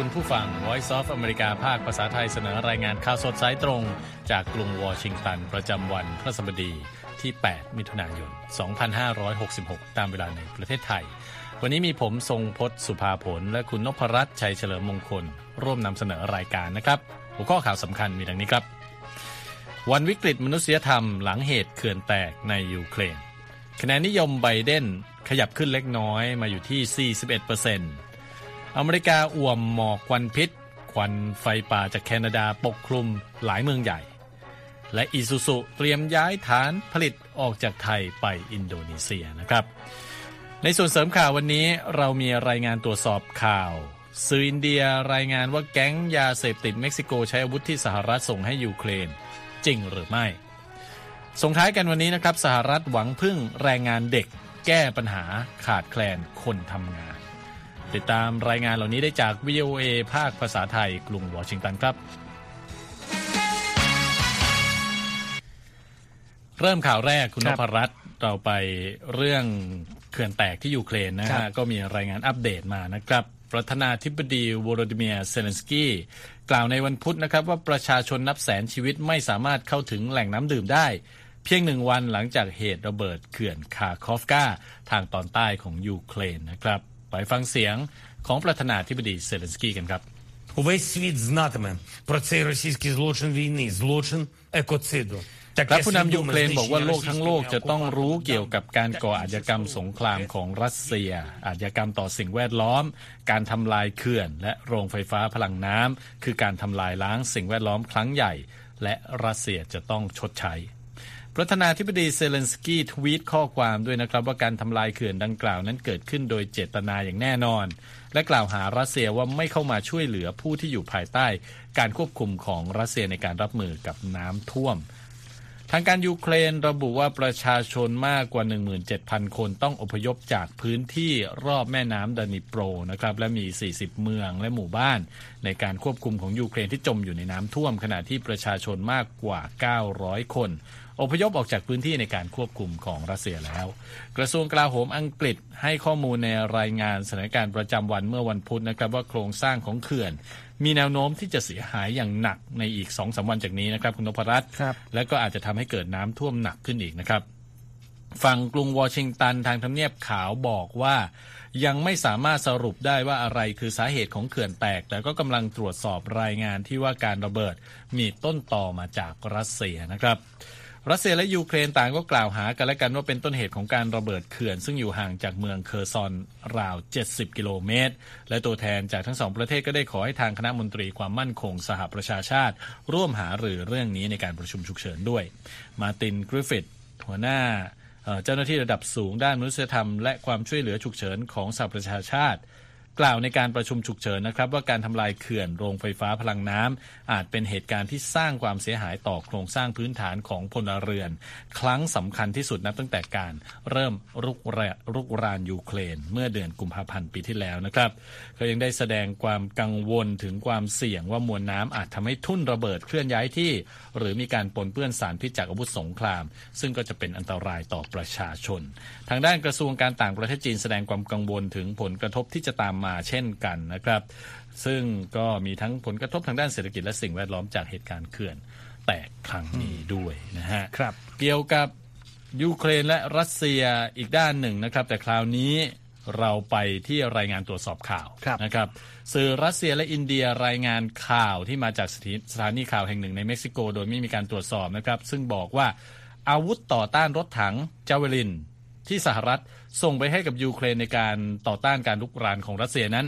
คุณผู้ฟัง Voice of America ภาคภาษาไทยเสนอรายงานข่าวสดสายตรง จากกรุงวอชิงตัน ประจำวันพระสบดีที่ 8 มิถุนายน 2566 ตามเวลาในประเทศไทย วันนี้มีผมทรงพศสุภาผล และคุณนพรัตน์ชัยเฉลิมมงคล ร่วมนำเสนอรายการนะครับ หัวข้อข่าวสำคัญมีดังนี้ครับ วันวิกฤตมนุษยธรรมหลังเหตุเขื่อนแตกในยูเครนคะแนนนิยมไบเดนขยับขึ้นเล็กน้อยมาอยู่ที่ 41% อเมริกาอ่วมหมอกควันพิษ ควันไฟป่าจากแคนาดาปกคลุมหลายเมืองใหญ่ และอิซูซุเตรียมย้ายฐานผลิตออกจากไทยไปอินโดนีเซียนะครับ ในส่วนเสริมข่าววันนี้เรามีรายงานตรวจสอบข่าวสื่ออินเดียรายงานว่าแก๊งยาเสพติดเม็กซิโกใช้อาวุธที่สหรัฐส่งให้ยูเครน จริงหรือไม่ ส่งท้ายกันวันนี้นะครับ สหรัฐหวังพึ่งแรงงานเด็ก แก้ปัญหาขาดแคลนคนทำงาน ติดตามรายงานเหล่านี้ได้จาก VOA ภาคภาษาไทยกรุงวอชิงตันครับ เริ่มข่าวแรกคุณนพรัตน์เราไปเรื่องเขื่อนแตกที่ยูเครนนะฮะก็มีรายงานอัปเดตมานะครับประธานาธิบดีวโรดิเมียเซเลนสกี้กล่าวในวันพุธนะครับว่าประชาชนนับแสนชีวิตไม่สามารถเข้าถึงแหล่งน้ำดื่มได้ เพียงหนึ่งวันหลังจากเหตุระเบิดเขื่อนคาคอฟกาทางตอนใต้ของยูเครนนะครับ ไปฟังเสียงของประธานาธิบดีเซเลนสกี้กันครับ Увесь світ знатиме про цей російський злочин війни, злочин екоциду. และผู้นำยูเครนบอกว่าโลกทั้งโลกจะต้องรู้เกี่ยวกับการก่ออาชญากรรมสงครามของรัสเซีย อาชญากรรมต่อสิ่งแวดล้อม การทำลายเขื่อน และโรงไฟฟ้าพลังน้ำคือการทำลายล้างสิ่งแวดล้อมครั้งใหญ่ และรัสเซียจะต้องชดใช้ ประธานาธิบดีเซเลนสกี้ทวีตข้อความด้วยนะครับว่าการทำลายเขื่อนดังกล่าวนั้นเกิดขึ้นโดยเจตนาอย่างแน่นอน และกล่าวหารัสเซียว่าไม่เข้ามาช่วยเหลือผู้ที่อยู่ภายใต้ การควบคุมของรัสเซียในการรับมือกับน้ำท่วม ทางการยูเครนระบุว่าประชาชนมากกว่า 17,000 คนต้องอพยพจากพื้นที่รอบแม่น้ำดานิโปรนะครับและมี 40 เมืองและหมู่บ้าน ในการควบคุมของยูเครนที่จมอยู่ในน้ำท่วม ขณะที่ประชาชนมากกว่า 900 คน อพยพออกจากพื้นที่ในการควบคุมของรัสเซียแล้ว กระทรวงกลาโหมอังกฤษให้ข้อมูลในรายงานสถานการณ์ประจำวันเมื่อวันพุธนะครับว่าโครงสร้างของเขื่อน มีแนวโน้มที่จะเสียหายอย่างหนักในอีก2อสวันจากนี้นะครับคุณนพรัตน์ครับและก็อาจจะทำให้เกิดน้ำท่วมหนักขึ้นอีกนะครับฝั่งกรุงวอชิงตันทางทำเนียบขาวบอกว่ายังไม่สามารถสรุปได้ว่าอะไรคือสาเหตุของเขื่อนแตก แต่ก็กำลังตรวจสอบรายงานที่ว่าการระเบิดมีต้นตอมาจากรัสเซียนะครับ รัสเซียและยูเครนต่างก็กล่าวหากันและกันว่าเป็นต้นเหตุของการระเบิดเขื่อน ซึ่งอยู่ห่างจากเมืองเคอร์ซอนราว 70 กิโลเมตร และตัวแทนจากทั้งสองประเทศก็ได้ขอให้ทางคณะมนตรีความมั่นคงสหประชาชาติ ร่วมหารือเรื่องนี้ในการประชุมฉุกเฉินด้วย มาตินกริฟฟิธหัวหน้าเอ่อเจ้าหน้าที่ระดับสูงด้านมนุษยธรรมและความช่วยเหลือฉุกเฉินของสหประชาชาติ กล่าวในการประชุมฉุกเฉินนะครับ ว่าการทำลายเขื่อนโรงไฟฟ้าพลังน้ำอาจเป็นเหตุการณ์ที่สร้างความเสียหายต่อโครงสร้างพื้นฐานของพลเรือน ครั้งสำคัญที่สุดนับตั้งแต่การเริ่มรุกรรุกรานยูเครน เมื่อเดือนกุมภาพันธ์ปีที่แล้วนะครับเขายังได้แสดงความกังวลถึงความเสี่ยงว่ามวลน้ำอาจทำให้ทุ่นระเบิดเคลื่อนย้ายที่ หรือมีการปนเปื้อนสารพิษจากอาวุธสงคราม ซึ่งก็จะเป็นอันตรายต่อประชาชน ทางด้านกระทรวงการต่างประเทศจีนแสดงความกังวลถึงผลกระทบที่จะตามมาเช่นกันนะครับ ซึ่งก็มีทั้งผลกระทบทางด้านเศรษฐกิจและสิ่งแวดล้อมจากเหตุการณ์เขื่อนแตกครั้งนี้ด้วยนะฮะครับเกี่ยวกับยูเครนและรัสเซียอีกด้านหนึ่งนะครับ แต่คราวนี้เราไปที่รายงานตรวจสอบข่าวครับนะครับสื่อรัสเซียและอินเดียรายงานข่าวที่มาจากสถาสถานีข่าวแห่งหนึ่งในเม็กซิโก โดยไม่มีการตรวจสอบนะครับ ซึ่งบอกว่าอาวุธต่อต้านรถถัง Javelin ที่สหรัฐ ส่งไปให้กับยูเครนในการต่อต้านการรุกรานของรัสเซียนั้น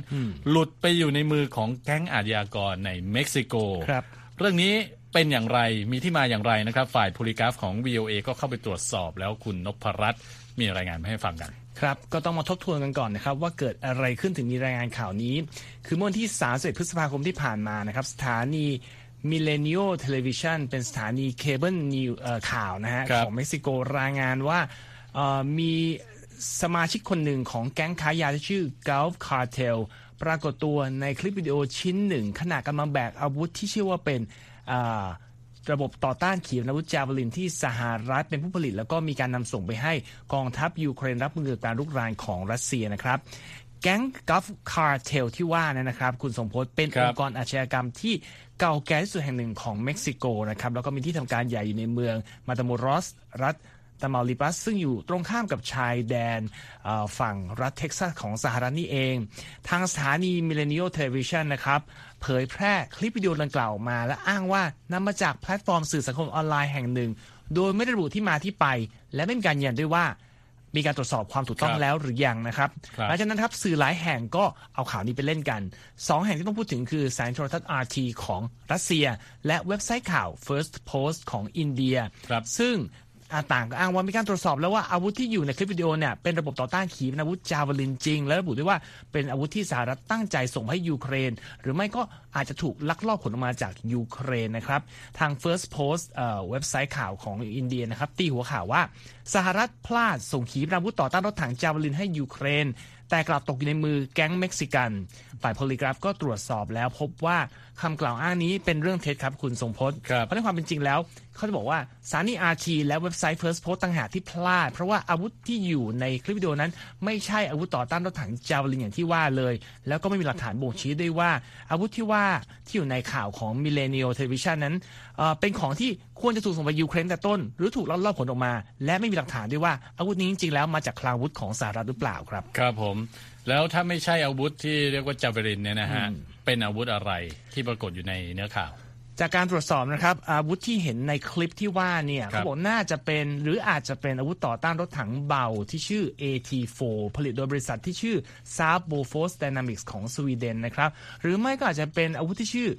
หลุดไปอยู่ในมือของแก๊งอาชญากรในเม็กซิโกครับเรื่องนี้เป็นอย่างไรมีที่มาอย่างไรนะครับ ฝ่าย Polygraph ของ VOA ก็เข้าไปตรวจสอบแล้วคุณนพรัตน์มีรายงานมาให้ฟังกันครับก็ต้องมาทบทวนกันก่อนนะครับว่าเกิดอะไรขึ้นถึงมีรายงานข่าวนี้ คือเมื่อวันที่31พฤษภาคมที่ผ่านมานะครับสถานี Millennial Television เป็นสถานีเคเบิล news ข่าวนะฮะครับของเม็กซิโกรายงานว่าเอ่อมี สมาชิกคนหนึ่งของแก๊งค้ายาที่ชื่อ Gulf Cartel ปรากฏตัวในคลิปวิดีโอชิ้นหนึ่ง ขณะกำลังแบกอาวุธที่ชื่อว่าเป็นอ่าระบบต่อต้านขีปนาวุธ Javelin ที่สหรัฐเป็นผู้ผลิต แล้วก็มีการนำส่งไปให้กองทัพยูเครนรับมือกับการรุกรานของรัสเซียนะครับแก๊ง Gulf Cartel ที่ว่าเนี่ยนะครับ คุณทรงพจน์เป็นครับองค์กรอาชญากรรมที่เก่าแก่ที่สุดแห่งหนึ่งของเม็กซิโกนะครับ แล้วก็มีที่ทำการใหญ่อยู่ในเมืองมาตาโมรอสรัฐ ตามาลิปัส ซึ่งอยู่ตรงข้ามกับชายแดนเอ่อฝั่งรัฐเท็กซัสของสหรัฐนี่เอง ทางสถานี Millennial Television นะครับ เผยแพร่คลิปวิดีโอดังกล่าวออกมา และอ้างว่านำมาจากแพลตฟอร์มสื่อสังคมออนไลน์แห่งหนึ่ง โดยไม่ได้ระบุที่มาที่ไป และไม่มีการยืนยันด้วยว่ามีการตรวจสอบความถูกต้องครับแล้วหรือยังนะครับครับหลังจากนั้นครับสื่อหลายแห่งก็เอาข่าวนี้ไปเล่นกันสองแห่งที่ต้องพูดถึงคือสายโทรทัศน์ RT ของรัสเซีย และเว็บไซต์ข่าว First Post ของอินเดียครับซึ่งอ่า ต่างก็อ้างว่ามีการตรวจสอบแล้วว่าอาวุธที่อยู่ในคลิปวิดีโอเนี่ยเป็นระบบต่อต้านขีปนาวุธ Javelin จริง และระบุด้วยว่าเป็นอาวุธที่สหรัฐตั้งใจส่งให้ยูเครน หรือไม่ก็อาจจะถูกลักลอบขนออกมาจากยูเครนนะครับ ทาง First Post เอ่อเว็บไซต์ข่าวของอินเดียนะครับ ตีหัวข่าวว่า สหรัฐพลาดส่งขีปนาวุธต่อต้านรถถัง Javelin ให้ยูเครน แต่กลับตกอยู่ในมือแก๊งเม็กซิกัน ฝ่าย Polygraph ก็ตรวจสอบแล้วพบว่าคำกล่าวอ้างนี้เป็นเรื่องเท็จครับคุณทรงพจน์ครับเพราะในความเป็นจริงแล้วเขาจะบอกว่าสถานี RT และเว็บไซต์ First Post ต่างหากที่พลาด เพราะว่าอาวุธที่อยู่ในคลิปวิดีโอนั้น ไม่ใช่อาวุธต่อต้านรถถังจาวลินอย่างที่ว่าเลย แล้วก็ไม่มีหลักฐานบ่งชี้ด้วยว่า อาวุธที่ว่าที่อยู่ในข่าวของ Millennial Television นั้นเอ่อเป็นของที่ควรจะถูกส่งไปยูเครนแต่ต้น หรือถูกลักลอบขนออกมา และไม่มีหลักฐานด้วยว่าอาวุธนี้จริงๆแล้วมาจากคลังอาวุธของสหรัฐหรือเปล่าครับ ครับผม แล้วถ้าไม่ใช่อาวุธที่เรียกว่าจาเวรินเนี่ยนะฮะเป็นอาวุธอะไรที่ปรากฏอยู่ในเนื้อข่าว จากการตรวจสอบนะครับ อาวุธที่เห็นในคลิปที่ว่าเนี่ยครัเขาบบอกน่าจะเป็นหรืออาจจะเป็นอาวุธต่อต้านรถถังเบาที่ชื่อ AT4 ผลิตโดยบริษัทที่ชื่อ Saab Bofors Dynamics ของสวีเดนนะครับ หรือไม่ก็อาจจะเป็นอาวุธที่ชื่อ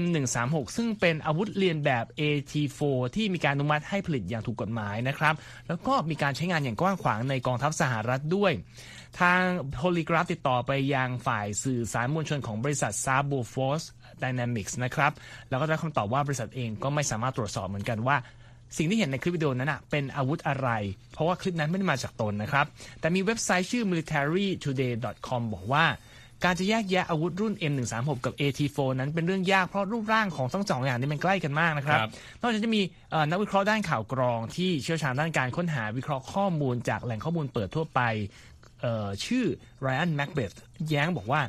M136 ซึ่งเป็นอาวุธเรียนแบบ AT4 ที่มีการอนุมัติให้ผลิตอย่างถูกกฎหมายนะครับ แล้วก็มีการใช้งานอย่างกว้างขวางในกองทัพสหรัฐด้วย ทางโพลีกราฟติดต่อไปยังฝ่ายสื่อสารมวลชนของบริษัท s a b o Force Dynamics นะครับ แล้วก็ได้คำตอบว่าบริษัทเองก็ไม่สามารถตรวจสอบเหมือนกันว่า สิ่งที่เห็นในคลิปวิดีโอนั้นนะเป็นอาวุธอะไร เพราะว่าคลิปนั้นไม่ได้มาจากตนนะครับ แต่มีเว็บไซต์ชื่อ militarytoday.com บอกว่า การจะแยกแยะอาวุธรุ่น M136 กับ AT4 นั้นเป็นเรื่องยากเพราะรูปร่างของทั้งสองอย่างนี้มันใกล้กันมากนะครับครับนอกจากจะมีเอ่อนักวิเคราะห์ด้านข่าวกรอง ที่เชี่ยวชาญด้านการค้นหาวิเคราะห์ข้อมูลจากแหล่งข้อมูลเปิดทั่วไป เอ่อชื่อ Ryan Macbeth แย้งบอกว่า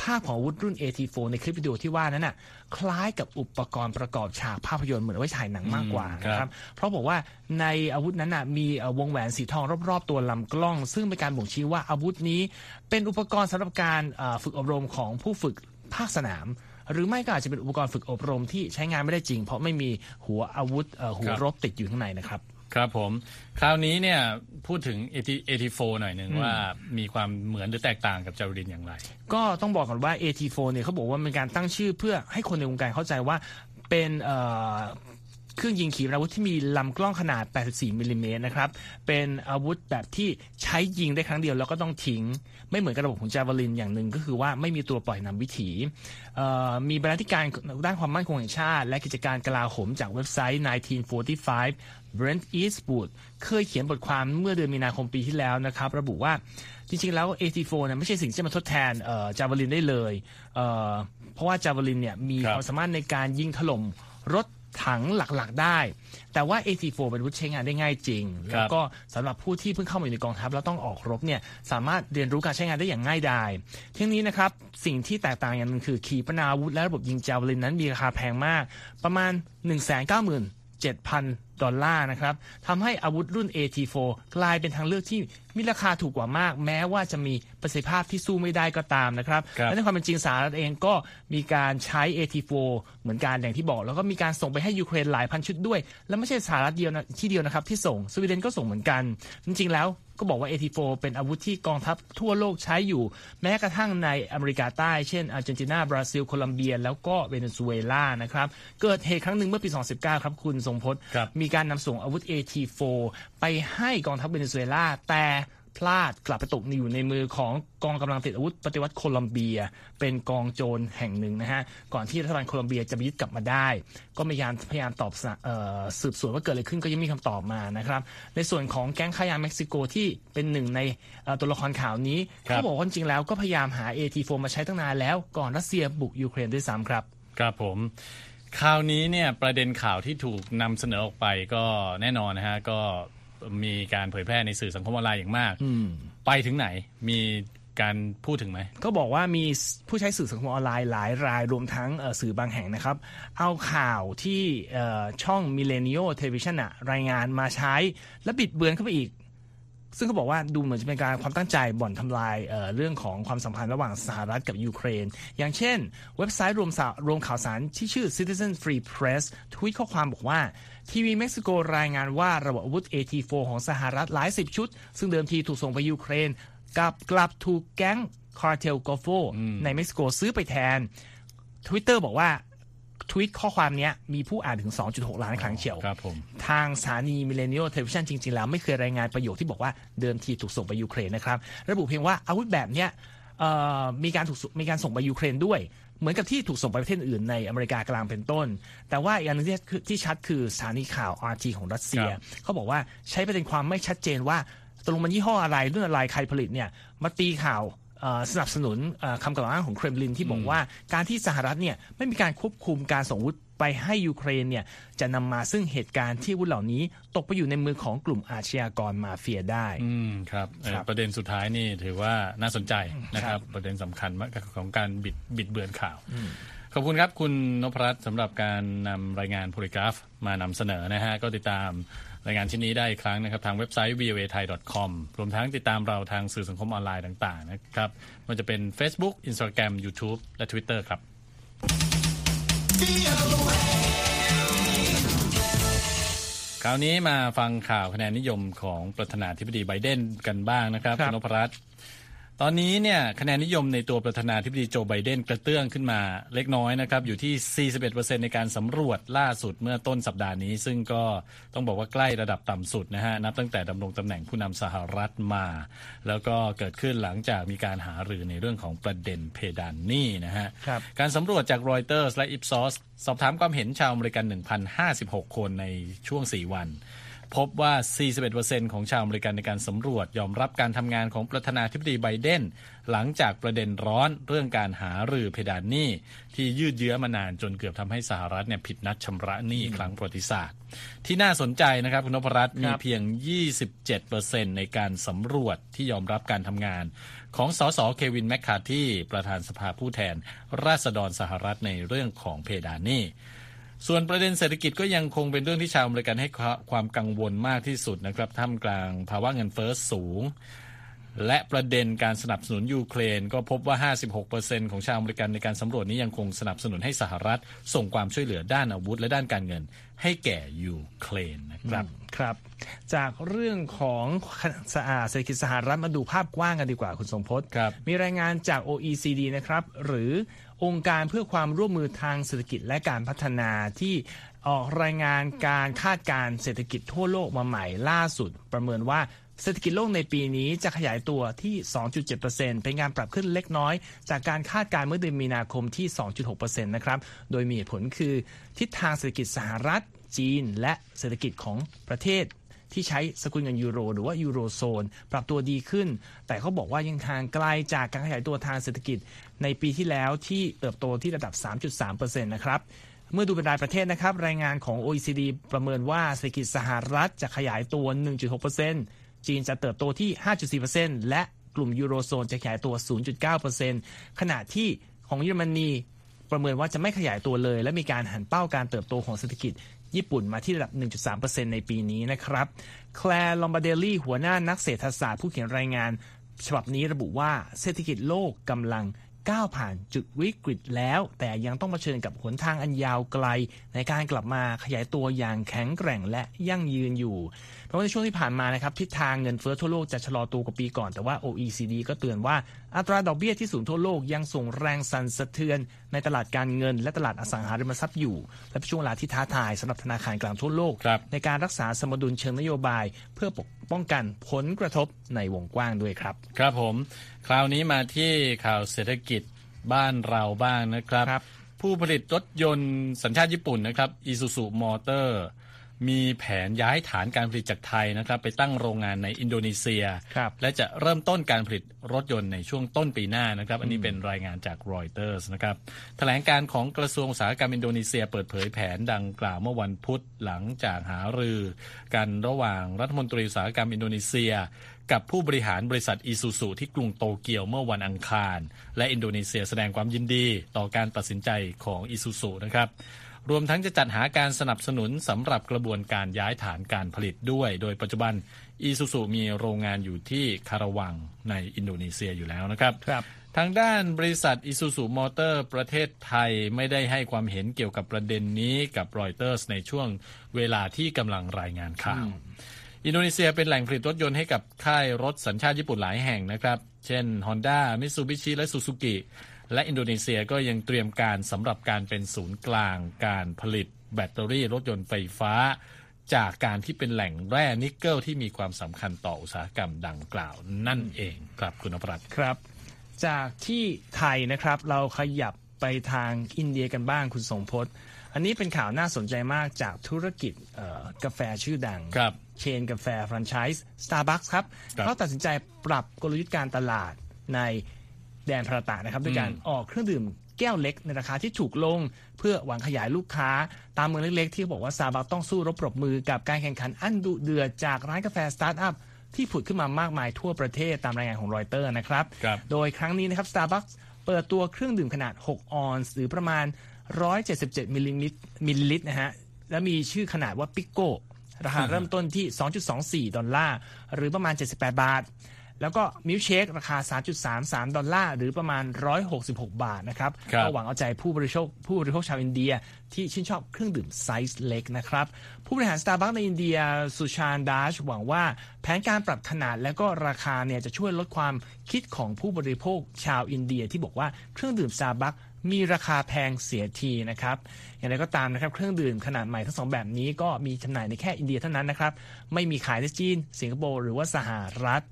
ภาพของอาวุธรุ่น AT4 ในคลิปวิดีโอที่ว่านั้นน่ะคล้ายกับอุปกรณ์ประกอบฉากภาพยนตร์เหมือนเอาไว้ถ่ายหนังมากกว่าอืมครับนะครับเพราะบอกว่าในอาวุธนั้นน่ะมีเอ่อวงแหวนสีทองรอบๆ ตัวลำกล้อง ซึ่งเป็นการบ่งชี้ว่าอาวุธนี้ เป็นอุปกรณ์สำหรับการเอ่อฝึกอบรมของผู้ฝึกภาคสนามหรือไม่ก็อาจจะเป็นอุปกรณ์ฝึกอบรมที่ใช้งานไม่ได้จริง เพราะไม่มีหัวอาวุธเอ่อหัวครับรบติดอยู่ข้างในนะครับ ครับผมคราวนี้เนี่ยพูดถึง AT4 หน่อยหนึ่งว่ามีความเหมือนหรือแตกต่างกับจาเวรินอย่างไร ก็ต้องบอกก่อนว่า AT4 เนี่ยเขาบอกว่าเป็นการตั้งชื่อเพื่อให้คนในวงการเข้าใจว่าเป็นเอ่อเครื่องยิงขีปนาวุธที่มีลำกล้องขนาด 84มิลลิเมตรนะครับ เป็นอาวุธแบบที่ใช้ยิงได้ครั้งเดียวแล้วก็ต้องทิ้ง ไม่เหมือนกับระบบของจาวลินอย่างหนึ่งก็คือว่าไม่มีตัวปล่อยนำวิถีเอ่อมีบรรณาธิการด้านความมั่นคงแห่งชาติ และกิจการกลาโหมจากเว็บไซต์ 1945 Brent Eastwood เคยเขียนบทความเมื่อเดือนมีนาคมปีที่แล้วนะครับ ระบุว่าจริงๆ แล้ว AT4 เนี่ยไม่ใช่สิ่งที่จะมาทดแทนจาวลินได้เลยเอ่อเพราะว่าจาวลินเนี่ยมีครับความสามารถในการยิงถล่มรถ ถังหลักๆได้ แต่ว่า AT4 เป็นอาวุธใช้งานได้ง่ายจริง แล้วก็สำหรับผู้ที่เพิ่งเข้ามาอยู่ในกองทัพแล้วต้องออกรบเนี่ยสามารถเรียนรู้การใช้งานได้อย่างง่ายดายทั้งนี้นะครับสิ่งที่แตกต่างอย่างหนึงคือขีปนาวุธและระบบยิงจาวลินนั้นมีราคาแพงมาก ประมาณ 1 9 7 0 0 7,000 ดอลลาร์นะครับทำให้อาวุธรุ่น AT4 กลายเป็นทางเลือกที่มีราคาถูกกว่ามาก แม้ว่าจะมีประสิทธิภาพที่สู้ไม่ได้ก็ตามนะครับครับและในความเป็นจริงสหรัฐเองก็มีการใช้ AT4 เหมือนกันอย่างที่บอก แล้วก็มีการส่งไปให้ยูเครนหลายพันชุดด้วย และไม่ใช่สหรัฐเดียวนะที่เดียวนะครับที่ส่งสวีเดนก็ส่งเหมือนกัน จริงๆแล้วก็บอกว่า AT4 เป็นอาวุธที่กองทัพทั่วโลกใช้อยู่ แม้กระทั่งในอเมริกาใต้ เช่นอาร์เจนตินา บราซิล โคลัมเบีย แล้วก็เวเนซุเอลานะครับ เกิดเหตุครั้งหนึ่งเมื่อปี 2019 ครับคุณทรงพจน์ครับมีการนำส่งอาวุธ AT4 ไปให้กองทัพเวเนซุเอลาแต่พลาดกลับไปตกอยู่ในมือของกองกำลังติดอาวุธปฏิวัติโคลัมเบีย เป็นกองโจรแห่งหนึ่งนะฮะ ก่อนที่รัฐบาลโคลัมเบียจะไปยึดกลับมาได้ ก็พยายามพยายามตอบสะเอ่อสืบสวนว่าเกิดอะไรขึ้นก็ยังไม่มีคำตอบมานะครับ ในส่วนของแก๊งค้ายาเม็กซิโกที่เป็นหนึ่งในเอ่อตัวละครข่าวนี้ครับเขาบอกว่าจริงๆแล้วก็พยายามหา AT4 มาใช้ตั้งนานแล้วก่อนรัสเซียบุกยูเครนด้วยซ้ำครับ ครับผม คราวนี้เนี่ยประเด็นข่าวที่ถูกนำเสนอออกไปก็แน่นอนนะฮะก็มีการเผยแพร่ในสื่อสังคมออนไลน์อย่างมากไปถึงไหนมีการพูดถึงไหมก็บอกว่ามีผู้ใช้สื่อสังคมออนไลน์หลายรายรวมทั้งเอ่อสื่อบางแห่งนะครับ เอาข่าวที่เอ่อช่อง Millennial Television อะรายงานมาใช้และบิดเบือนเข้าไปอีก ซึ่งเขาบอกว่าดูเหมือนจะเป็นการความตั้งใจบ่อนทำลายเอ่อเรื่องของความสัมพันธ์ระหว่างสหรัฐกับยูเครน อย่างเช่น เว็บไซต์รวมสารวมข่าวสารที่ชื่อ Citizen Free Press ทวีตข้อความบอกว่าทีวีเม็กซิโกรายงานว่าระบบอาวุธ AT4 ของสหรัฐหลายสิบชุด ซึ่งเดิมทีถูกส่งไปยูเครนกลับกลับถูกแก๊งคาร์เทลกอลโฟในเม็กซิโกซื้อไปแทน Twitter บอกว่า ทวีตข้อความเนี้ยมีผู้อ่านถึง 2.6 ล้านครั้งเชียว ครับผม ทางสถานี Milenio Television จริง ๆ แล้ว ไม่เคยรายงานประโยคที่บอกว่าเดิมทีถูกส่งไปยูเครนนะครับ ระบุเพียงว่าอาวุธแบบเนี้ยเอ่อมีการถูกส่งมีการส่งไปยูเครนด้วย เหมือนกับที่ถูกส่งไปประเทศอื่นในอเมริกากลางเป็นต้น แต่ว่าอีกอันหนึงที่ที่ชัดคือสถานีข่าว RT ของรัสเซียครับเขาบอกว่าใช้ประเด็นความไม่ชัดเจนว่าตกลงมันยี่ห้ออะไรรุ่นอะไรใครผลิตเนี่ยมาตีข่าวเอ่อ สนับสนุนเอ่อคำกล่าวอ้างของเครมลินที่บอกว่าการที่สหรัฐเนี่ยไม่มีการควบคุมการส่งอาวุธไปให้ยูเครนเนี่ยจะนำมาซึ่งเหตุการณ์ที่อาวุธเหล่านี้ ตกไปอยู่ในมือของกลุ่มอาชญากรมาเฟียได้อืมครับเอ่อครับประเด็นสุดท้ายนี่ถือว่าน่าสนใจนะคครัรับบประเด็นสำคัญมากของการบิดบิดเบือนข่าว ขอบคุณครับ คุณนพรัตน์สำหรับการนำรายงานโพลิกราฟมานำเสนอนะฮะก็ติดตาม รายงานชิ้นนี้ได้อีกครั้งนะครับ ทางเว็บไซต์ voa thai com รวมทั้งติดตามเราทางสื่อสังคมออนไลน์ต่างๆนะครับมันจะเป็น Facebook Instagram YouTube และ Twitter ครับ คราวนี้มาฟังข่าวคะแนนนิยมของประธานาธิบดีไบเดนกันบ้างนะครับครับณนพรัตน์ ตอนนี้เนี่ยคะแนนนิยมในตัวประธานาธิบดีโจไบเดนกระเตื้องขึ้นมาเล็กน้อยนะครับอยู่ที่ 41%ในการสำรวจล่าสุดเมื่อต้นสัปดาห์นี้ ซึ่งก็ต้องบอกว่าใกล้ระดับต่ำสุดนะฮะนับตั้งแต่ดำรงตำแหน่งผู้นำสหรัฐมา แล้วก็เกิดขึ้นหลังจากมีการหารือในเรื่องของประเด็นเพดานหนี้นะฮะครับการสำรวจจากรอยเตอร์สและอิปซอสสอบถามความเห็นชาวอเมริกัน 1,056 คนในช่วง 4 วัน พบว่า 41%ของชาวอเมริกันในการสำรวจยอมรับการทำงานของประธานาธิบดีไบเดน หลังจากประเด็นร้อนเรื่องการหารือเพดานหนี้ ที่ยืดเยื้อมานานจนเกือบทำให้สหรัฐเนี่ยผิดนัดชำระหนี้ครั้งประวัติศาสตร์ ที่น่าสนใจนะครับคุณนพรัตน์มีเพียง 27%ในการสำรวจที่ยอมรับการทำงานของสส. เควินแมคคาร์ธี ประธานสภาผู้แทน ราษฎรสหรัฐในเรื่องของเพดานหนี้ ส่วนประเด็นเศรษฐกิจก็ยังคงเป็นเรื่องที่ชาวอเมริกันให้ความกังวลมากที่สุดนะครับท่ามกลางภาวะเงินเฟ้อสูง และประเด็นการสนับสนุนยูเครน ก็พบว่า 56%ของชาวอเมริกันในการสำรวจนี้ยังคงสนับสนุนให้สหรัฐ ส่งความช่วยเหลือด้านอาวุธและด้านการเงินให้แก่ยูเครนนะครับครับ จากเรื่องของสะอาดเศรษฐกิจสหรัฐมาดูภาพกว้างกันดีกว่าคุณทรงพจน์ครับมีรายงานจาก OECD นะครับหรือ องค์การเพื่อความร่วมมือทางเศรษฐกิจและการพัฒนาที่ออกรายงานการคาดการเศรษฐกิจทั่วโลกมาใหม่ล่าสุด ประเมินว่าเศรษฐกิจโลกในปีนี้จะขยายตัวที่ 2.7%เป็นการปรับขึ้นเล็กน้อย จากการคาดการเมื่อเดือนมีนาคมที่ 2.6%นะครับ โดยมีผลคือทิศทางเศรษฐกิจสหรัฐ จีน และเศรษฐกิจของประเทศที่ใช้สกุลเงินยูโร หรือว่ายูโรโซน ปรับตัวดีขึ้น แต่เขาบอกว่ายังทางไกลจากการขยายตัวทางเศรษฐกิจ ในปีที่แล้วที่เติบโตที่ระดับ 3.3%นะครับเมื่อดูเป็นรายประเทศนะครับ รายงานของ OECD ประเมินว่าเศรษฐกิจสหรัฐจะขยายตัว 1.6%จีนจะเติบโตที่ 5.4%และกลุ่มยูโรโซนจะขยายตัว 0.9%ขณะที่ของเยอรมนีประเมินว่าจะไม่ขยายตัวเลย และมีการหันเป้าการเติบโตของเศรษฐกิจญี่ปุ่นมาที่ระดับ 1.3%ในปีนี้นะครับ แคลร์ลอมบาเดลลี่หัวหน้านักเศรษฐศาสตร์ผู้เขียนรายงาน ฉบับนี้ระบุว่าเศรษฐกิจโลกกำลัง ก้าวผ่านจุดวิกฤตแล้ว แต่ยังต้องเผชิญกับหนทางอันยาวไกล ในการกลับมาขยายตัวอย่างแข็งแกร่งและยั่งยืนอยู่ เพราะว่าในช่วงที่ผ่านมานะครับทิศทางเงินเฟ้อทั่วโลกจะชะลอตัวกว่าปีก่อนแต่ว่า OECD ก็เตือนว่าอัตราดอกเบี้ยที่สูงทั่วโลกยังส่งแรงสั่นสะเทือน ในตลาดการเงินและตลาดอสังหาริมทรัพย์อยู่ และเป็นช่วงเวลาที่ท้าทายสำหรับธนาคารกลางทั่วโลกครับในการรักษาสมดุลเชิงนโยบาย เพื่อปกป้องกันผลกระทบในวงกว้างด้วยครับ ครับผม คราวนี้มาที่ข่าวเศรษฐกิจบ้านเราบ้างนะครับครับผู้ผลิตรถยนต์สัญชาติญี่ปุ่นนะครับ Isuzu Motor มี แผนย้ายฐานการผลิตจากไทยนะครับ ไปตั้งโรงงานในอินโดนีเซียครับและจะเริ่มต้นการผลิตรถยนต์ในช่วงต้นปีหน้านะครับ อันนี้เป็นรายงานจากรอยเตอร์สนะครับแถลงการณ์ของกระทรวงอุตสาหกรรมอินโดนีเซีย เปิดเผยแผนดังกล่าวเมื่อวันพุธหลังจากหารือ กันระหว่างรัฐมนตรีอุตสาหกรรมอินโดนีเซียกับผู้บริหารบริษัทอีซูซูที่กรุงโตเกียวเมื่อวันอังคาร และอินโดนีเซียแสดงความยินดีต่อการตัดสินใจของอีซูซูนะครับ รวมทั้งจะจัดหาการสนับสนุนสำหรับกระบวนการย้ายฐานการผลิตด้วย โดยปัจจุบันอีซูซูมีโรงงานอยู่ที่คาราวังในอินโดนีเซียอยู่แล้วนะครับครับทางด้านบริษัทอิซูซูมอเตอร์ประเทศไทยไม่ได้ให้ความเห็นเกี่ยวกับประเด็นนี้กับรอยเตอร์สในช่วงเวลาที่กำลังรายงานข่าว อินโดนีเซียเป็นแหล่งผลิตรถยนต์ให้กับค่ายรถสัญชาติญี่ปุ่นหลายแห่งนะครับ เช่น Honda Mitsubishi และ Suzuki และอินโดนีเซียก็ยังเตรียมการสำหรับการเป็นศูนย์กลางการผลิตแบตเตอรี่รถยนต์ไฟฟ้า จากการที่เป็นแหล่งแร่นิกเกิลที่มีความสำคัญต่ออุตสาหกรรมดังกล่าวนั่นเองครับคุณนพรัตน์ครับ จากที่ไทยนะครับเราขยับไปทางอินเดียกันบ้างคุณทรงพจน์ อันนี้เป็นข่าวน่าสนใจมากจากธุรกิจเอ่อกาแฟชื่อดังครับ chain กาแฟแฟรนไชส์ Starbucks ครับครับเขาตัดสินใจปรับกลยุทธ์การตลาดใน แดนภารตะนะครับด้วยการออกเครื่องดื่มแก้วเล็กในราคาที่ถูกลง เพื่อหวังขยายลูกค้า ตามเมืองเล็กๆ ที่บอกว่า Starbucks ต้องสู้รบปรบมือกับการแข่งขันอันดุเดือดจากร้านกาแฟสตาร์ทอัพที่ผุดขึ้นมามากมายทั่วประเทศตามรายงานของรอยเตอร์นะครับครับ โดยครั้งนี้นะครับ Starbucks เปิดตัวเครื่องดื่มขนาด 6 ออนซ์หรือประมาณ 177 มิลลิลิตรมิลลิลิตรนะฮะ และมีชื่อขนาดว่า Picco ราคาเริ่มต้นที่ 2.24 ดอลลาร์ หรือประมาณ 78 บาท แล้วก็มิลค์เชคราคา 3.33 ดอลลาร์ หรือประมาณ 166 บาทนะครับครับก็หวังเอาใจผู้บริโภคผู้บริโภคชาวอินเดีย ที่ชื่นชอบเครื่องดื่มไซส์เล็กนะครับ ผู้บริหาร Starbucks ในอินเดียสุชานดาชหวังว่าแผนการปรับขนาดและก็ราคาเนี่ยจะช่วยลดความคิดของผู้บริโภคชาวอินเดีย ที่บอกว่าเครื่องดื่ม Starbucks มีราคาแพงเสียทีนะครับ อย่างไรก็ตามนะครับ เครื่องดื่มขนาดใหม่ทั้งสองแบบนี้ก็มีจำหน่ายในแค่อินเดียเท่านั้นนะครับ ไม่มีขายในจีน สิงคโปร์หรือว่าสหรัฐ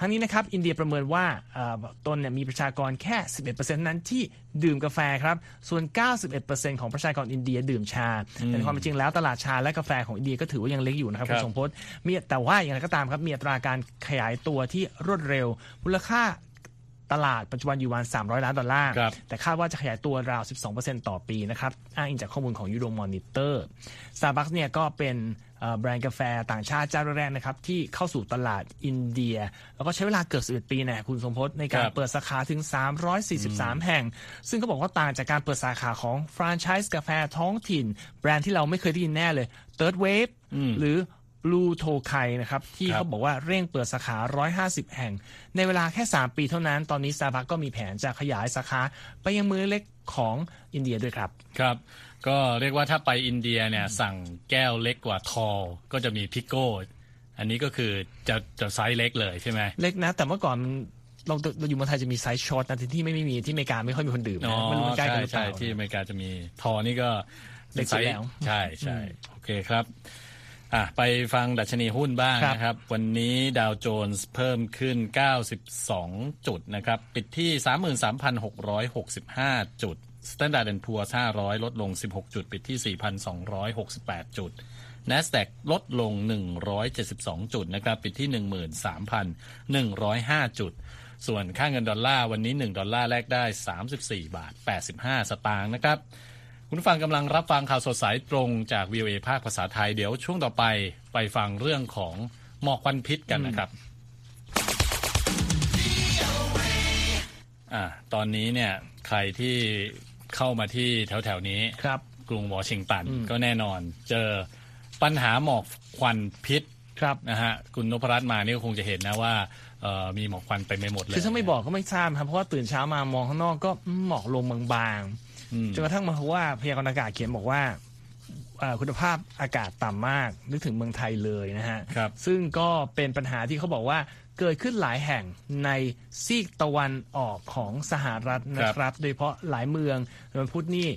ทั้งนี้นะครับอินเดียประเมินว่าเอ่อตนเนี่ยมีประชากรแค่ 11%นั้นที่ดื่มกาแฟครับ ส่วน 91%ของประชากรอินเดียดื่มชา แต่ในความเป็นจริงแล้วตลาดชาและกาแฟของอินเดียก็ถือว่ายังเล็กอยู่นะครับครัคุบณทรงพจน์มีแต่ว่าอย่างไรก็ตามครับมีอัตราการขยายตัวที่รวดเร็วมูลค่าตลาดปัจจุบันอยู่ประมาณ300 ล้านดอลลาร์ครับแต่คาดว่าจะขยายตัวราว 12%ต่อปีนะครับ อ้างอิงจากข้อมูลของ Euromonitor Starbucks เนี่ยก็เป็นเอ่อ แบรนด์กาแฟต่างชาติเจ้าแรกๆนะครับที่เข้าสู่ตลาดอินเดีย แล้วก็ใช้เวลาเกือบ11 ปีแน่ะคุณทรงพจน์ในการครับเปิดสาขาถึง 343 แห่ง ซึ่งเขาบอกว่าต่างจากการเปิดสาขาของแฟรนไชส์กาแฟท้องถิ่น แบรนด์ที่เราไม่เคยได้ยินแน่เลย Third Wave หรือ Blue t o k a i นะครับ ที่ครับเขาบอกว่าเร่งเปิดสาขา 150 แห่ง ในเวลาแค่ 3 ปีเท่านั้น ตอนนี้ Starbucks ก็มีแผนจะขยายสาขาไปยังเมืองเล็กของอินเดียด้วยครับ ครับ ก็เรียกว่าถ้าไปอินเดียเนี่ยสั่งแก้วเล็กกว่าทอลก็จะมีพิโก้อันนี้ก็คือจะจะไซส์เล็กเลยใช่ไหมเล็กนะ แต่เมื่อก่อนมันเราเราอยู่เมืองไทยจะมีไซส์ short นะที่ไม่ไม่มีที่อเมริกาไม่ค่อยมีคนดื่มอ๋อนะมันรู้มันใกล้กันหรือเปใช่ที่อเมริกาจะมี tall นี่ก็เล็กสุดแล้วใช่ใช่โอเคครับ อะไปฟังดัชนีหุ้นบ้างครับนะครับ วันนี้ดาวโจนส์เพิ่มขึ้น 92 จุดนะครับ ปิดที่ 33,665 จุด Standard Poor's 500 ลดลง 16 จุด ปิดที่ 4,268 จุด NASDAQ ลดลง 172 จุดนะครับ ปิดที่ 13,105 จุด ส่วนค่าเงินดอลลาร์วันนี้ 1 ดอลลาร์แลกได้ 34 บาท 85 สตางค์นะครับ คุณผู้ฟังกำลังรับฟังข่าวสดสายตรงจาก VOA ภาคภาษาไทย เดี๋ยวช่วงต่อไปไปฟังเรื่องของหมอกควันพิษกันนะครับอ่าตอนนี้เนี่ยใครที่เข้ามาที่แถวๆนี้ครับกรุงวอชิงตันก็แน่นอนเจอปัญหาหมอกควันพิษครับนะฮะคุณนพรัตน์มานี่ก็คงจะเห็นนะว่าเอ่อมีหมอกควันไปไม่หมดเลยคือถ้าไม่บอกก็ไม่ทราบครับเพราะว่าตื่นเช้ามามองข้างนอกก็อืมหมอกลงบางๆ จนกระทั่งมาพบว่าพยากรณ์อากาศเขียนบอกว่าเอ่อคุณภาพอากาศต่ำมาก นึกถึงเมืองไทยเลยนะฮะครับซึ่งก็เป็นปัญหาที่เขาบอกว่าเกิดขึ้นหลายแห่งในซีกตะวันออกของสหรัฐนะครัรับโดยเฉพาะหลายเมืองวันพุธนี่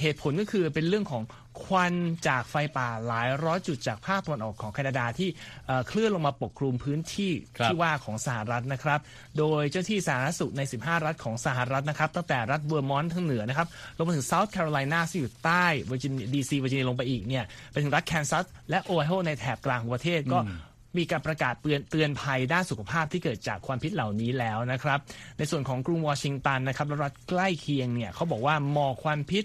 เหตุผลก็คือเป็นเรื่องของ ควันจากไฟป่าหลายร้อยจุดจากภาคตะวันออกของแคนาดาที่เอ่อเคลื่อนลงมาปกคลุมพื้นที่ครับที่ว่าของสหรัฐนะครับ โดยเจ้าที่สาธารณสุขใน 15 รัฐของสหรัฐนะครับ ตั้งแต่รัฐเวอร์มอนต์ทางเหนือนะครับลงมาถึงเซาท์แคโรไลนาซึ่งอยู่ใต้เวอร์จินดีซีเวอร์จิเนียลงไปอีกเนี่ยไปถึงรัฐแคนซัสและโอไฮโอในแถบกลางของประเทศก็ มีการประกาศเตือนเตือนภัยด้านสุขภาพที่เกิดจากควันพิษเหล่านี้แล้วนะครับ ในส่วนของกรุงวอชิงตันนะครับและรัฐใกล้เคียงเนี่ยเขาบอกว่าหมอกควันพิษ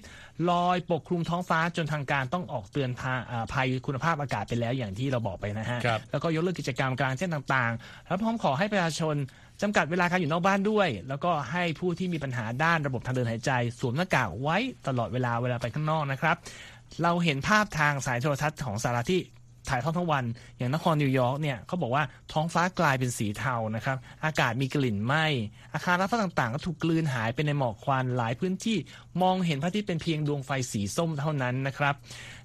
ลอยปกคลุมท้องฟ้าจนทางการต้องออกเตือนพาอ่าภัยคุณภาพอากาศไปแล้วอย่างที่เราบอกไปนะฮะครับแล้วก็ยกเลิกกิจกรรมกลางแจ้งต่างๆ แล้วพร้อมขอให้ประชาชนจำกัดเวลาการอยู่นอกบ้านด้วย แล้วก็ให้ผู้ที่มีปัญหาด้านระบบทางเดินหายใจ สวมหน้ากากไว้ตลอดเวลาเวลาไปข้างนอกนะครับ เราเห็นภาพทางสายโทรทัศน์ของสหรัฐที่ ถ่ายทอดทั้งวัน อย่างนครนิวยอร์กเนี่ยเขาบอกว่าท้องฟ้ากลายเป็นสีเทานะครับอากาศมีกลิ่นไหม้อาคารรัฐต่างๆ ก็ถูกกลืนหายไปในหมอกควันหลายพื้นที่ มองเห็นพระอาทิตย์เป็นเพียงดวงไฟสีส้มเท่านั้นนะครับ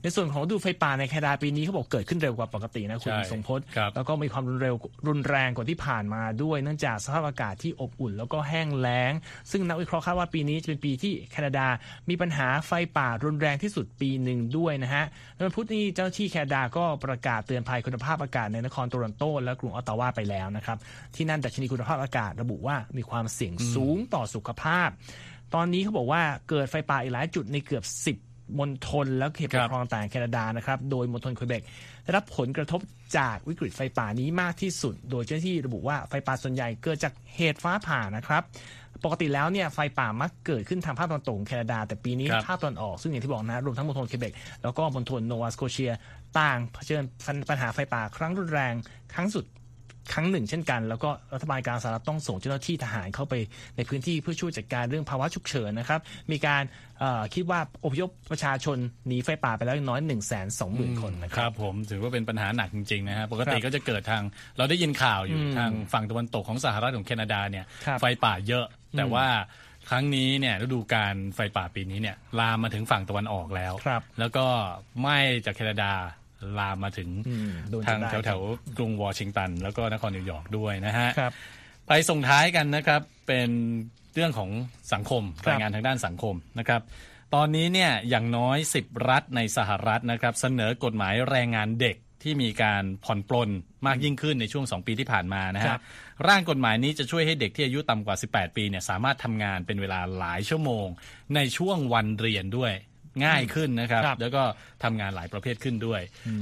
ในส่วนของฤดูไฟป่าในแคนาดาปีนี้เขาบอกเกิดขึ้นเร็วกว่าปกตินะคุณใช่สมพศครับแล้วก็มีความรุนเร็วรุนแรงกว่าที่ผ่านมาด้วย เนื่องจากสภาพอากาศที่อบอุ่น แล้วก็แห้งแล้ง ซึ่งนักวิเคราะห์คาดว่าปีนี้จะเป็นปีที่แคนาดา มีปัญหาไฟป่ารุนแรงที่สุดปีหนึ่งด้วยนะฮะในวันพุธนี้เจ้าหน้าที่แคนาดาก็ประกาศเตือนภัยคุณภาพอากาศในนครโตรอนโต และกรุงออตตาวาไปแล้วนะครับที่นั่นดัชนีคุณภาพอากาศระบุว่ามีความเสี่ยงสูงต่อสุขภาพ ตอนนี้เขาบอกว่าเกิดไฟป่าอีกหลายจุดในเกือบ 10มณฑลแล้วเขตปกครองต่างๆแคนาดานะครับ โดยมณฑลควยเบกได้รับผลกระทบจากวิกฤตไฟป่านี้มากที่สุด โดยเจ้าหน้าที่ระบุว่าไฟป่าส่วนใหญ่เกิดจากเหตุฟ้าผ่านะครับ ปกติแล้วเนี่ยไฟป่ามักเกิดขึ้นทางภาคตะวันตกของแคนาดา แต่ปีนี้ครับภาคตะวันออกซึ่งอย่างที่บอกนะ รวมทั้งมณฑลเคเบกแล้วก็มณฑลโนวาสโกเชีย ต่างเผชิญปัญหาไฟป่าครั้งรุนแรงครั้งสุด ครั้งหนึ่งเช่นกัน แล้วก็รัฐบาลกลางสหรัฐต้องส่งเจ้าหน้าที่ทหารเข้าไปในพื้นที่เพื่อช่วยจัดการเรื่องภาวะฉุกเฉินนะครับ มีการเอ่อคิดว่าอพยพประชาชนหนีไฟป่าไปแล้วอย่างน้อย1นึ่งแสนสองหมื่นคนนะคครับรับ ผมถือว่าเป็นปัญหาหนักจริงๆนะฮะปกติครับก็จะเกิดทางเราได้ยินข่าวอยู่อืมทางฝั่งตะวันตกของสหรัฐของแคนาดาเนี่ยครับไฟป่าเยอะแต่ว่าครั้งนี้เนี่ยฤดูการไฟป่าปีนี้เนี่ยลามมาถึงฝั่งตะวันออกแล้วครับแล้วก็ไหม้จากแคนาดา ลามมาถึงอืมโดนจนทางได้แถวๆกรุงวอชิงตัน แล้วก็นครนิวยอร์กด้วยนะฮะครับไปส่งท้ายกันนะครับเป็นเรื่องของสังคมครับรายงานทางด้านสังคมนะครับ ตอนนี้เนี่ยอย่างน้อย 10 รัฐในสหรัฐนะครับ เสนอกฎหมายแรงงานเด็กที่มีการผ่อนปลนมากยิ่งขึ้นในช่วง 2 ปีที่ผ่านมานะครัฮะบร่างกฎหมายนี้จะช่วยให้เด็กที่อายุต่ำกว่า 18 ปีเนี่ยสามารถทำงานเป็นเวลาหลายชั่วโมง ในช่วงวันเรียนด้วย ง่ายขึ้นนะครับครับแล้วก็ทำงานหลายประเภทขึ้นด้วย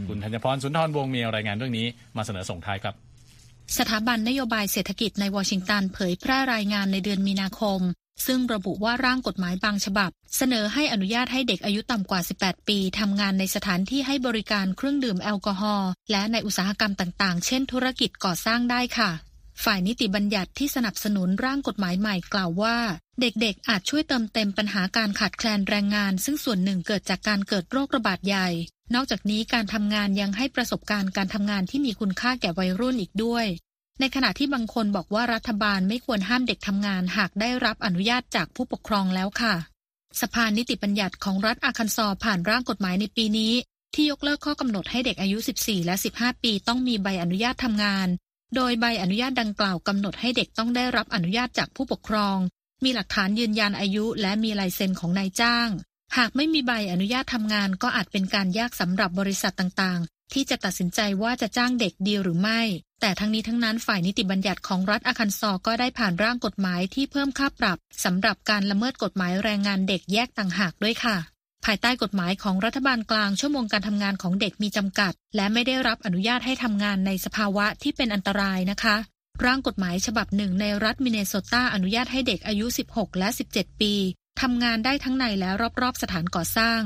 คุณธัญพรสุนทรวงศ์มีรายงานเรื่องนี้มาเสนอส่งท้ายครับ สถาบันนโยบายเศรษฐกิจในวอชิงตันเผยแพร่รายงานในเดือนมีนาคม ซึ่งระบุว่าร่างกฎหมายบางฉบับ เสนอให้อนุญาตให้เด็กอายุต่ำกว่า 18 ปีทำงานในสถานที่ให้บริการเครื่องดื่มแอลกอฮอล์และในอุตสาหกรรมต่างๆ เช่น ธุรกิจก่อสร้างได้ค่ะฝ่ายนิติบัญญัติที่สนับสนุนร่างกฎหมายใหม่กล่าวว่า เด็กๆ อาจช่วยเติมเต็มปัญหาการขาดแคลนแรงงาน ซึ่งส่วนหนึ่งเกิดจากการเกิดโรคระบาดใหญ่ นอกจากนี้การทำงานยังให้ประสบการณ์การทำงานที่มีคุณค่าแก่วัยรุ่นอีกด้วย ในขณะที่บางคนบอกว่ารัฐบาลไม่ควรห้ามเด็กทำงานหากได้รับอนุญาตจากผู้ปกครองแล้วค่ะ สภานิติบัญญัติของรัฐอาคันซอร์ผ่านร่างกฎหมายในปีนี้ ที่ยกเลิกข้อกำหนดให้เด็กอายุ 14 และ 15 ปีต้องมีใบอนุญาตทำงาน โดยใบอนุญาตดังกล่าวกำหนดให้เด็กต้องได้รับอนุญาตจากผู้ปกครอง มีหลักฐานยืนยันอายุและมีลายเซ็นของนายจ้าง หากไม่มีใบอนุญาตทำงานก็อาจเป็นการยากสำหรับบริษัทต่างๆ ที่จะตัดสินใจว่าจะจ้างเด็กดีหรือไม่ แต่ทั้งนี้ทั้งนั้นฝ่ายนิติบัญญัติของรัฐอาคันซอร์ก็ได้ผ่านร่างกฎหมายที่เพิ่มค่าปรับสำหรับการละเมิดกฎหมายแรงงานเด็กแยกต่างหากด้วยค่ะภายใต้กฎหมายของรัฐบาลกลางชั่วโมงการทำงานของเด็กมีจำกัด และไม่ได้รับอนุญาตให้ทำงานในสภาวะที่เป็นอันตรายนะคะ ร่างกฎหมายฉบับหนึ่งในรัฐมินเนโซตาอนุญาตให้เด็กอายุ 16 และ 17 ปีทำงานได้ทั้งในและรอบๆสถานก่อสร้าง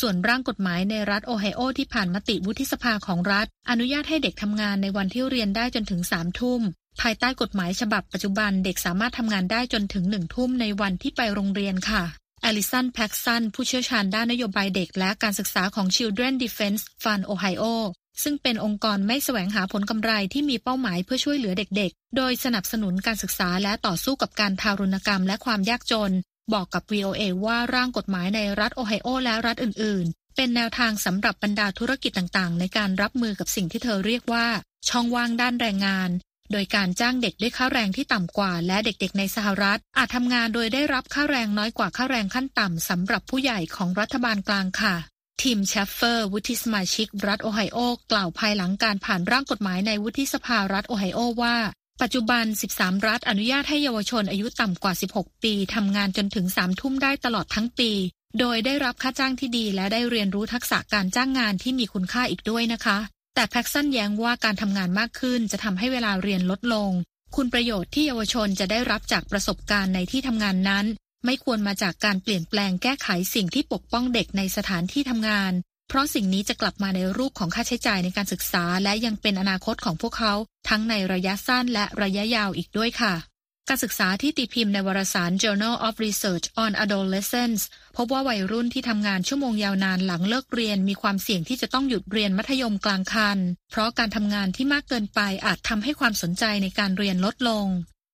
ส่วนร่างกฎหมายในรัฐโอไฮโอที่ผ่านมติวุฒิสภาของรัฐ อนุญาตให้เด็กทำงานในวันที่เรียนได้จนถึง 3 ทุ่ม ภายใต้กฎหมายฉบับปัจจุบันเด็กสามารถทำงานได้จนถึงหนึ่งทุ่มในวันที่ไปโรงเรียนค่ะอลิสันแพ็กซันผู้เชี่ยวชาญด้านนโยบายเด็กและการศึกษาของ Children's Defense Fund Ohio ซึ่งเป็นองค์กรไม่แสวงหาผลกำไรที่มีเป้าหมายเพื่อช่วยเหลือเด็กๆ โดยสนับสนุนการศึกษาและต่อสู้กับการทารุณกรรมและความยากจน บอกกับ VOA ว่าร่างกฎหมายในรัฐโอไฮโอและรัฐอื่น ๆ เป็นแนวทางสำหรับบรรดาธุรกิจต่างๆ ในการรับมือกับสิ่งที่เธอเรียกว่า ช่องว่างด้านแรงงาน โดยการจ้างเด็กด้วยค่าแรงที่ต่ำกว่า และเด็กๆ ในสหรัฐ อาจทำงานโดยได้รับค่าแรงน้อยกว่าค่าแรงขั้นต่ำสำหรับผู้ใหญ่ของรัฐบาลกลางค่ะ ทีมเชฟเฟอร์ วุฒิสมาชิกรัฐโอไฮโอ กล่าวภายหลังการผ่านร่างกฎหมายในวุฒิสภารัฐโอไฮโอว่า ปัจจุบัน 13 รัฐอนุญาตให้เยาวชนอายุต่ำกว่า 16 ปีทำงานจนถึง 3 ทุ่มได้ตลอดทั้งปี โดยได้รับค่าจ้างที่ดีและได้เรียนรู้ทักษะการจ้างงานที่มีคุณค่าอีกด้วยนะคะ แต่แพ็กซันแย้งว่าการทำงานมากขึ้นจะทำให้เวลาเรียนลดลง คุณประโยชน์ที่เยาวชนจะได้รับจากประสบการณ์ในที่ทำงานนั้น ไม่ควรมาจากการเปลี่ยนแปลงแก้ไขสิ่งที่ปกป้องเด็กในสถานที่ทำงาน เพราะสิ่งนี้จะกลับมาในรูปของค่าใช้จ่ายในการศึกษา และยังเป็นอนาคตของพวกเขา ทั้งในระยะสั้นและระยะยาวอีกด้วยค่ะการศึกษาที่ตีพิมพ์ในวารสาร Journal of Research on Adolescence พบว่าวัยรุ่นที่ทำงานชั่วโมงยาวนานหลังเลิกเรียนมีความเสี่ยงที่จะต้องหยุดเรียนมัธยมกลางคัน เพราะการทำงานที่มากเกินไปอาจทำให้ความสนใจในการเรียนลดลง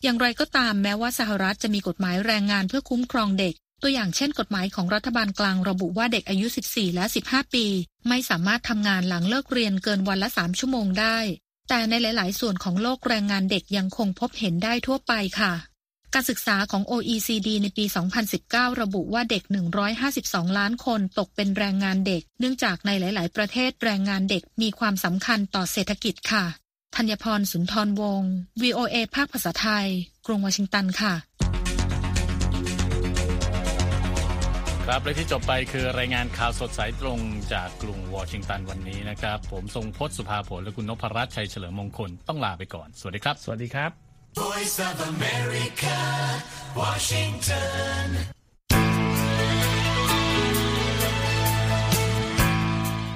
อย่างไรก็ตามแม้ว่าสหรัฐจะมีกฎหมายแรงงานเพื่อคุ้มครองเด็ก ตัวอย่างเช่น กฎหมายของรัฐบาลกลางระบุว่าเด็กอายุ 14 และ 15 ปี ไม่สามารถทำงานหลังเลิกเรียนเกินวันละ 3 ชั่วโมงได้ แต่ในหลาย ๆ ส่วนของโลกแรงงานเด็กยังคงพบเห็นได้ทั่วไปค่ะ การศึกษาของ OECD ในปี 2019 ระบุว่าเด็ก 152 ล้านคนตกเป็นแรงงานเด็ก เนื่องจากในหลาย ๆ ประเทศแรงงานเด็กมีความสำคัญต่อเศรษฐกิจค่ะ ธัญพรสุนทรวงศ์ VOA ภาคภาษาไทย กรุงวอชิงตันค่ะ ครับและที่จบไปคือรายงานข่าวสดสายตรงจากกรุงวอชิงตันวันนี้นะครับ ผมทรงพศสุภาผลและคุณนพรัตน์ชัยเฉลิมมงคลต้องลาไปก่อน สวัสดีครับ สวัสดีครับ Voice of America Washington